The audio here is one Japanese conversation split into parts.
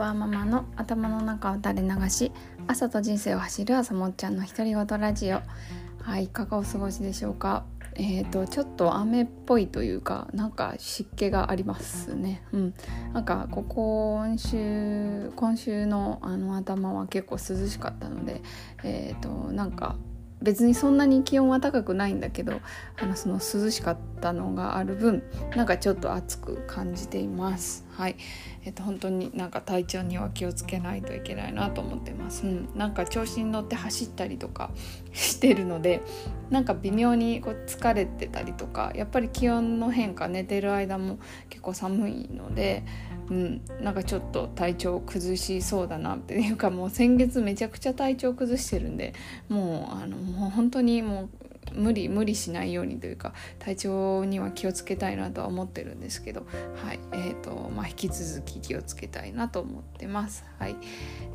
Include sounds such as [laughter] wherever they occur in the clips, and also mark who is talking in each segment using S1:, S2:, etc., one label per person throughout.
S1: わママの頭の中を垂れ流し朝と人生を走る朝もっちゃんの独り言ラジオ。はいいかがお過ごしでしょうか？えーと、ちょっと雨っぽいというかなんか湿気がありますね。うん。なんかここ今週今週のあの頭は結構涼しかったのでえーとなんか別にそんなに気温は高くないんだけどあのその涼しかったのがある分なんかちょっと暑く感じています。はい。えっと本当になんか体調には気をつけないといけないなと思ってます、うん、なんか調子に乗って走ったりとかしてるのでなんか微妙にこう疲れてたりとかやっぱり気温の変化寝てる間も結構寒いのでうん、なんかちょっと体調を崩しそうだなっていうかもう先月めちゃくちゃ体調崩してるんでもうあのもう本当にもう無理無理しないようにというか体調には気をつけたいなとは思ってるんですけど、はいえーとまあ、引き続き気をつけたいなと思ってます。はい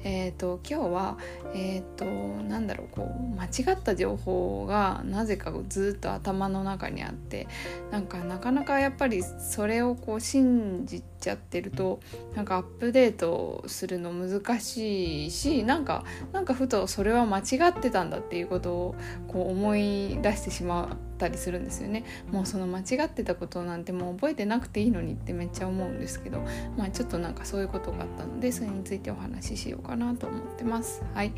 S1: えーと、今日は、えーと、なんだろうこう間違った情報がなぜかずっと頭の中にあってなんかなかなかやっぱりそれをこう信じちゃってるとなんかアップデートするの難しいしなんかなんかふとそれは間違ってたんだっていうことをこう思い出してしまったりするんですよね。もうその間違ってたことなんてもう覚えてなくていいのにってめっちゃ思うんですけどまあちょっとなんかそういうことがあったのでそれについてお話ししようかなと思ってます。はい。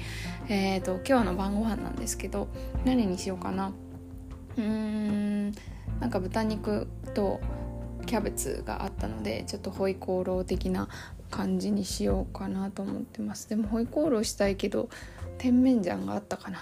S1: えーと今日の晩ご飯なんですけど何にしようかな。うーんなんか豚肉とキャベツがあったのでちょっとホイコーロー的な感じにしようかなと思ってます。でもホイコーローしたいけど甜麺醤があったかな。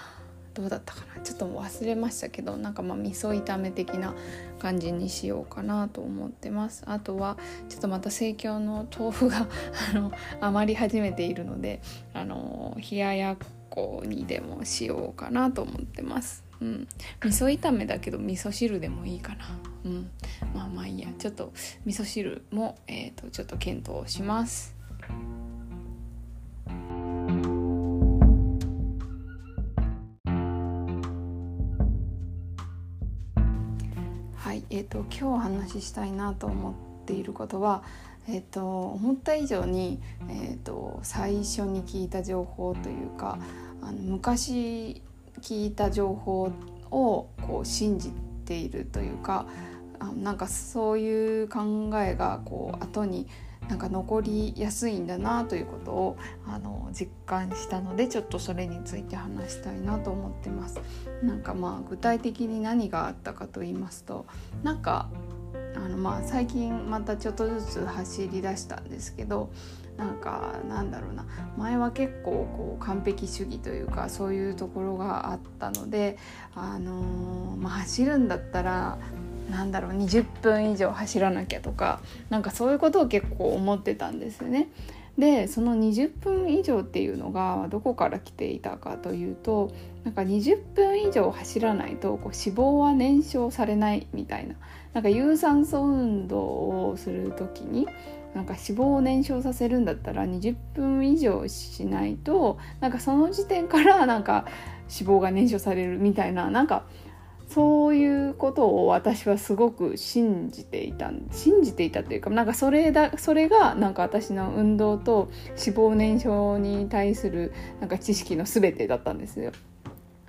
S1: どうだったかな。ちょっと忘れましたけどなんかまあ味噌炒め的な感じにしようかなと思ってます。あとはちょっとまた生協の豆腐が [laughs] あの余り始めているのであの冷ややっこにでもしようかなと思ってます。うん。味噌炒めだけど味噌汁でもいいかな。うん。まあまあいいや。ちょっと味噌汁もえ、ー、とちょっと検討します。はい。えーと、今日お話ししたいなと思っていることは、えーと、思った以上に、えーと、最初に聞いた情報というかあの昔聞いた情報をこう信じているというかあなんかそういう考えがこう後になんか残りやすいんだなということをあの実感したのでちょっとそれについて話したいなと思ってます。なんかまあ具体的に何があったかと言いますとなんかあのまあ最近またちょっとずつ走り出したんですけどなんかなんだろうな前は結構こう完璧主義というかそういうところがあったので、あのー、まあ、走るんだったらなんだろう20分以上走らなきゃとかなんかそういうことを結構思ってたんですね。でその20分以上っていうのがどこから来ていたかというとなんか20分以上走らないとこう脂肪は燃焼されないみたいななんか有酸素運動をする時になんか脂肪を燃焼させるんだったら20分以上しないとなんかその時点からなんか脂肪が燃焼されるみたいななんかそういうことを私はすごく信じていた信じていたというかなんかそれだそれがなんか私の運動と脂肪燃焼に対するなんか知識の全てだったんですよ。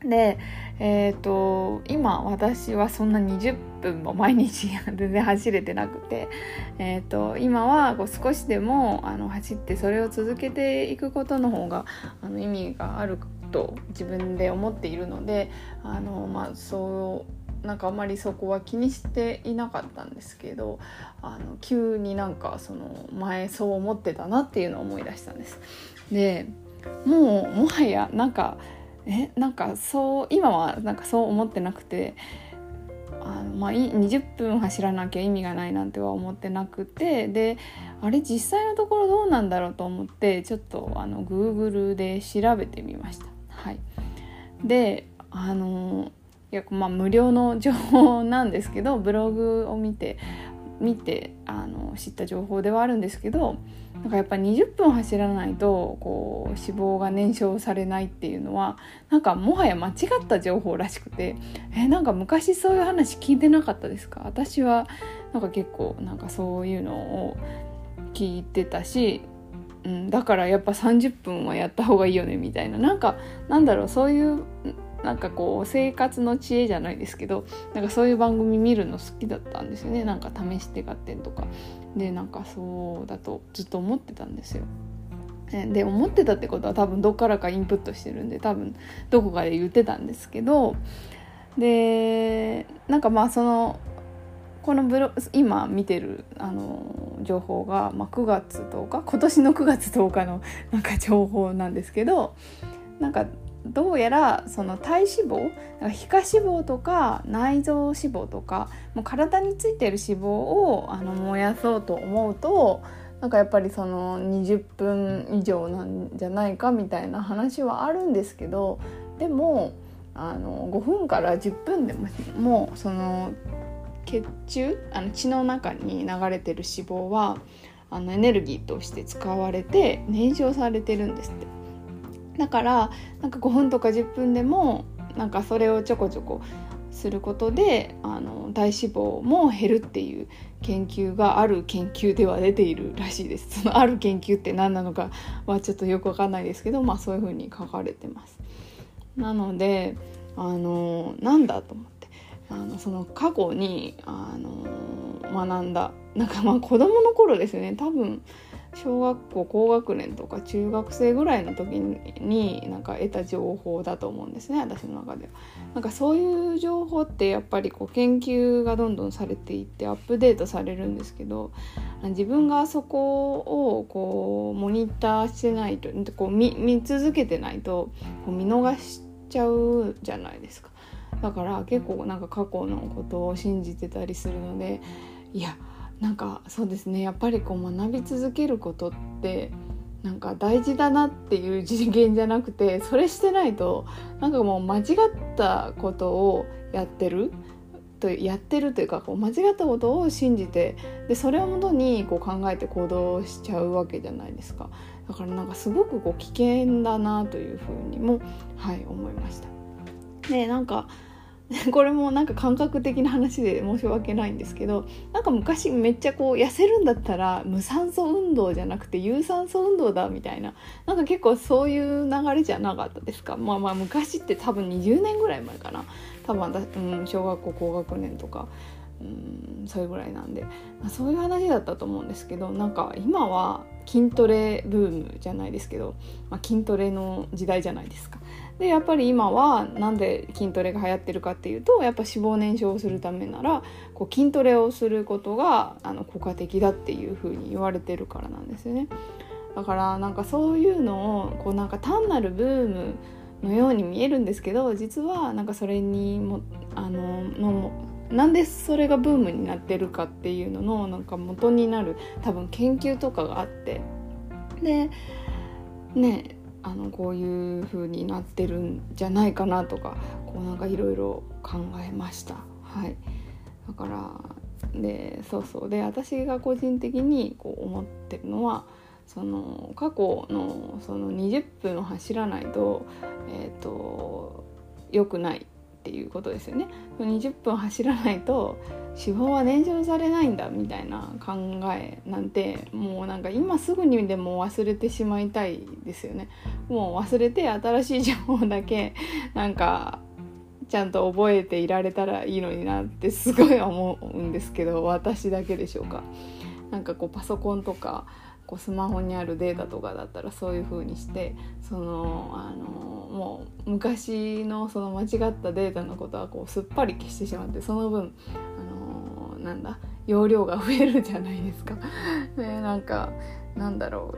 S1: で、えーと、今私はそんな20分も毎日全然走れてなくて、えーと、今はこう少しでもあの走ってそれを続けていくことの方があの意味があると自分で思っているのであの、まあ、そうなんかあまりそこは気にしていなかったんですけどあの急になんかその前そう思ってたなっていうのを思い出したんです。でもうもはやなんかえなんかそう今はなんかそう思ってなくてあの、まあ、20分走らなきゃ意味がないなんては思ってなくてであれ実際のところどうなんだろうと思ってちょっとあの Google で調べてみました。はい、であのいやまあ無料の情報なんですけどブログを見て見てあの知った情報ではあるんですけどなんかやっぱ20分走らないとこう脂肪が燃焼されないっていうのはなんかもはや間違った情報らしくてえなんか昔そういう話聞いてなかったですか？私はなんか結構なんかそういうのを聞いてたしうん、だからやっぱ30分はやった方がいいよねみたいな。なんかなんだろうそういうなんかこう生活の知恵じゃないですけどなんかそういう番組見るの好きだったんですよね。なんか試して合点とか。でなんかそうだとずっと思ってたんですよ。で思ってたってことは多分どっからかインプットしてるんで多分どこかで言ってたんですけどでなんかまあそのこのブロ今見てるあの情報が、まあ、9月10日今年の9月10日のなんか情報なんですけどなんかどうやらその体脂肪皮下脂肪とか内臓脂肪とかもう体についてる脂肪をあの燃やそうと思うとなんかやっぱりその20分以上なんじゃないかみたいな話はあるんですけどでもあの5分から10分でももうその血中？あの血の中に流れてる脂肪はあのエネルギーとして使われて燃焼されてるんですって。だからなんか5分とか10分でもなんかそれをちょこちょこすることであの体脂肪も減るっていう研究がある研究では出ているらしいです。そのある研究って何なのかはちょっとよくわかんないですけどまあそういうふうに書かれてます。なのであのなんだと思って。あのその過去にあの学んだなんかまあ子供の頃ですよね多分小学校高学年とか中学生ぐらいの時になんか得た情報だと思うんですね私の中では。なんかそういう情報ってやっぱりこう研究がどんどんされていってアップデートされるんですけど自分がそこをこうモニターしてないとこう見見続けてないとこう見逃しちゃうじゃないですか。だから結構なんか過去のことを信じてたりするのでいやなんかそうですねやっぱりこう学び続けることってなんか大事だなっていう次元じゃなくてそれしてないとなんかもう間違ったことをやってるとやってるというかこう間違ったことを信じてでそれをもとにこう考えて行動しちゃうわけじゃないですかだからなんかすごくこう危険だなというふうにもはい思いました。でなんか [laughs] これもなんか感覚的な話で申し訳ないんですけどなんか昔めっちゃこう痩せるんだったら無酸素運動じゃなくて有酸素運動だみたいななんか結構そういう流れじゃなかったですか？まあまあ昔って多分20年ぐらい前かな。多分私、うん、小学校高学年とか。うんそれぐらいなんで、まあ、そういう話だったと思うんですけどなんか今は筋トレブームじゃないですけど、まあ、筋トレの時代じゃないですか。でやっぱり今はなんで筋トレが流行ってるかっていうとやっぱ脂肪燃焼するためならこう筋トレをすることがあの効果的だっていうふうに言われてるからなんですよね。だからなんかそういうのをこうなんか単なるブームのように見えるんですけど実はなんかそれにもあののなんでそれがブームになってるかっていうののなんか元になる多分研究とかがあって。でねあのこういう風になってるんじゃないかなとかこうなんかいろいろ考えました。はい、だからでそうそう。で私が個人的にこう思ってるのはその過去のその20分走らないと,、えーと良くないっていうことですよね。20分走らないと脂肪は燃焼されないんだみたいな考えなんてもうなんか今すぐにでも忘れてしまいたいですよね。もう忘れて新しい情報だけなんかちゃんと覚えていられたらいいのになってすごい思うんですけど私だけでしょうか。なんかこうパソコンとかこうスマホにあるデータとかだったらそういう風にしてそのあのもう昔のその間違ったデータのことはこうすっぱり消してしまってその分あのなんだ容量が増えるじゃないですか。[laughs] ね、なんかなんだろ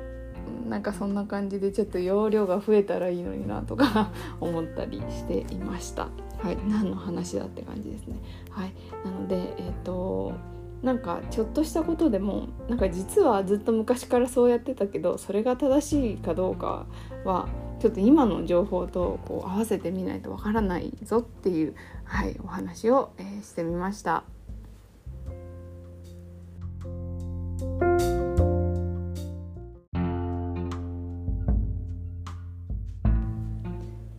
S1: うなんかそんな感じでちょっと容量が増えたらいいのになとか [laughs] 思ったりしていました。はい、何の話だって感じですね。はい、なのでえっ、ー、となんかちょっとしたことでもなんか実はずっと昔からそうやってたけどそれが正しいかどうかはちょっと今の情報とこう合わせてみないとわからないぞっていう、はい、お話を、えー、してみました。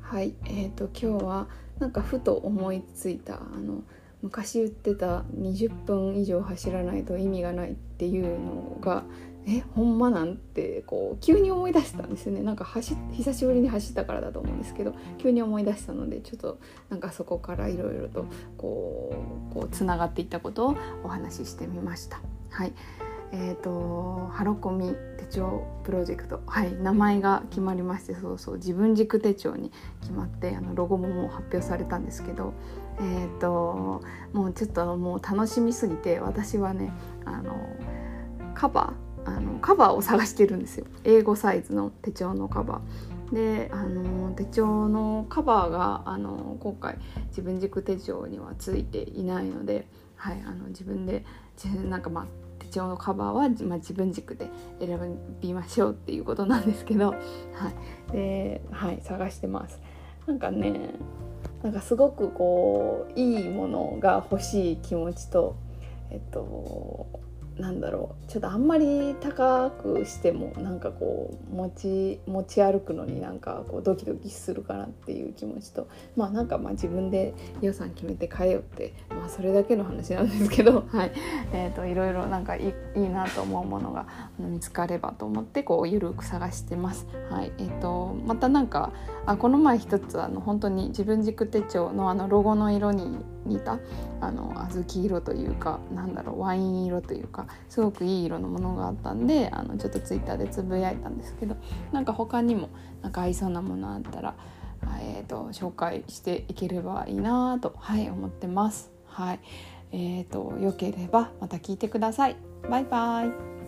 S1: はい、えーと、今日はなんかふと思いついたあの昔言ってた20分以上走らないと意味がないっていうのがえほんまなんてこう急に思い出したんですよねなんか走久しぶりに走ったからだと思うんですけど急に思い出したのでちょっとなんかそこからいろいろとこうこうつながっていったことをお話ししてみました。はいえーと、ハロコミ手帳プロジェクト、はい、名前が決まりましてそうそう自分軸手帳に決まってあのロゴももう発表されたんですけど、えーともうちょっともう楽しみすぎて私はねあのカバーあのカバーを探してるんですよ。英語サイズの手帳のカバー。であの手帳のカバーがあの今回自分軸手帳にはついていないので、はい、あの自分でなんかまあ手帳のカバーは、まあ、自分軸で選びましょうっていうことなんですけど、はい、で、はい、探してます。なんかねなんかすごくこういいものが欲しい気持ちとえっとなんだろう。ちょっとあんまり高くしてもなんかこう持ち持ち歩くのになんかこうドキドキするかなっていう気持ちとまあなんかまあ自分で予算決めて買えよってまあそれだけの話なんですけど [laughs] はい。えーと、いろいろなんかいいいなと思うものが見つかればと思ってこうゆるく探してます。はい。えーと、またなんかあこの前一つあの本当に自分軸手帳のあのロゴの色に似たあの小豆色というかなんだろうワイン色というかすごくいい色のものがあったんであのちょっとツイッターでつぶやいたんですけどなんか他にもなんか合いそうなものあったら、えーと、紹介していければいいなと、はい、思ってます。はいえーと、とよければまた聞いてください。バイバイ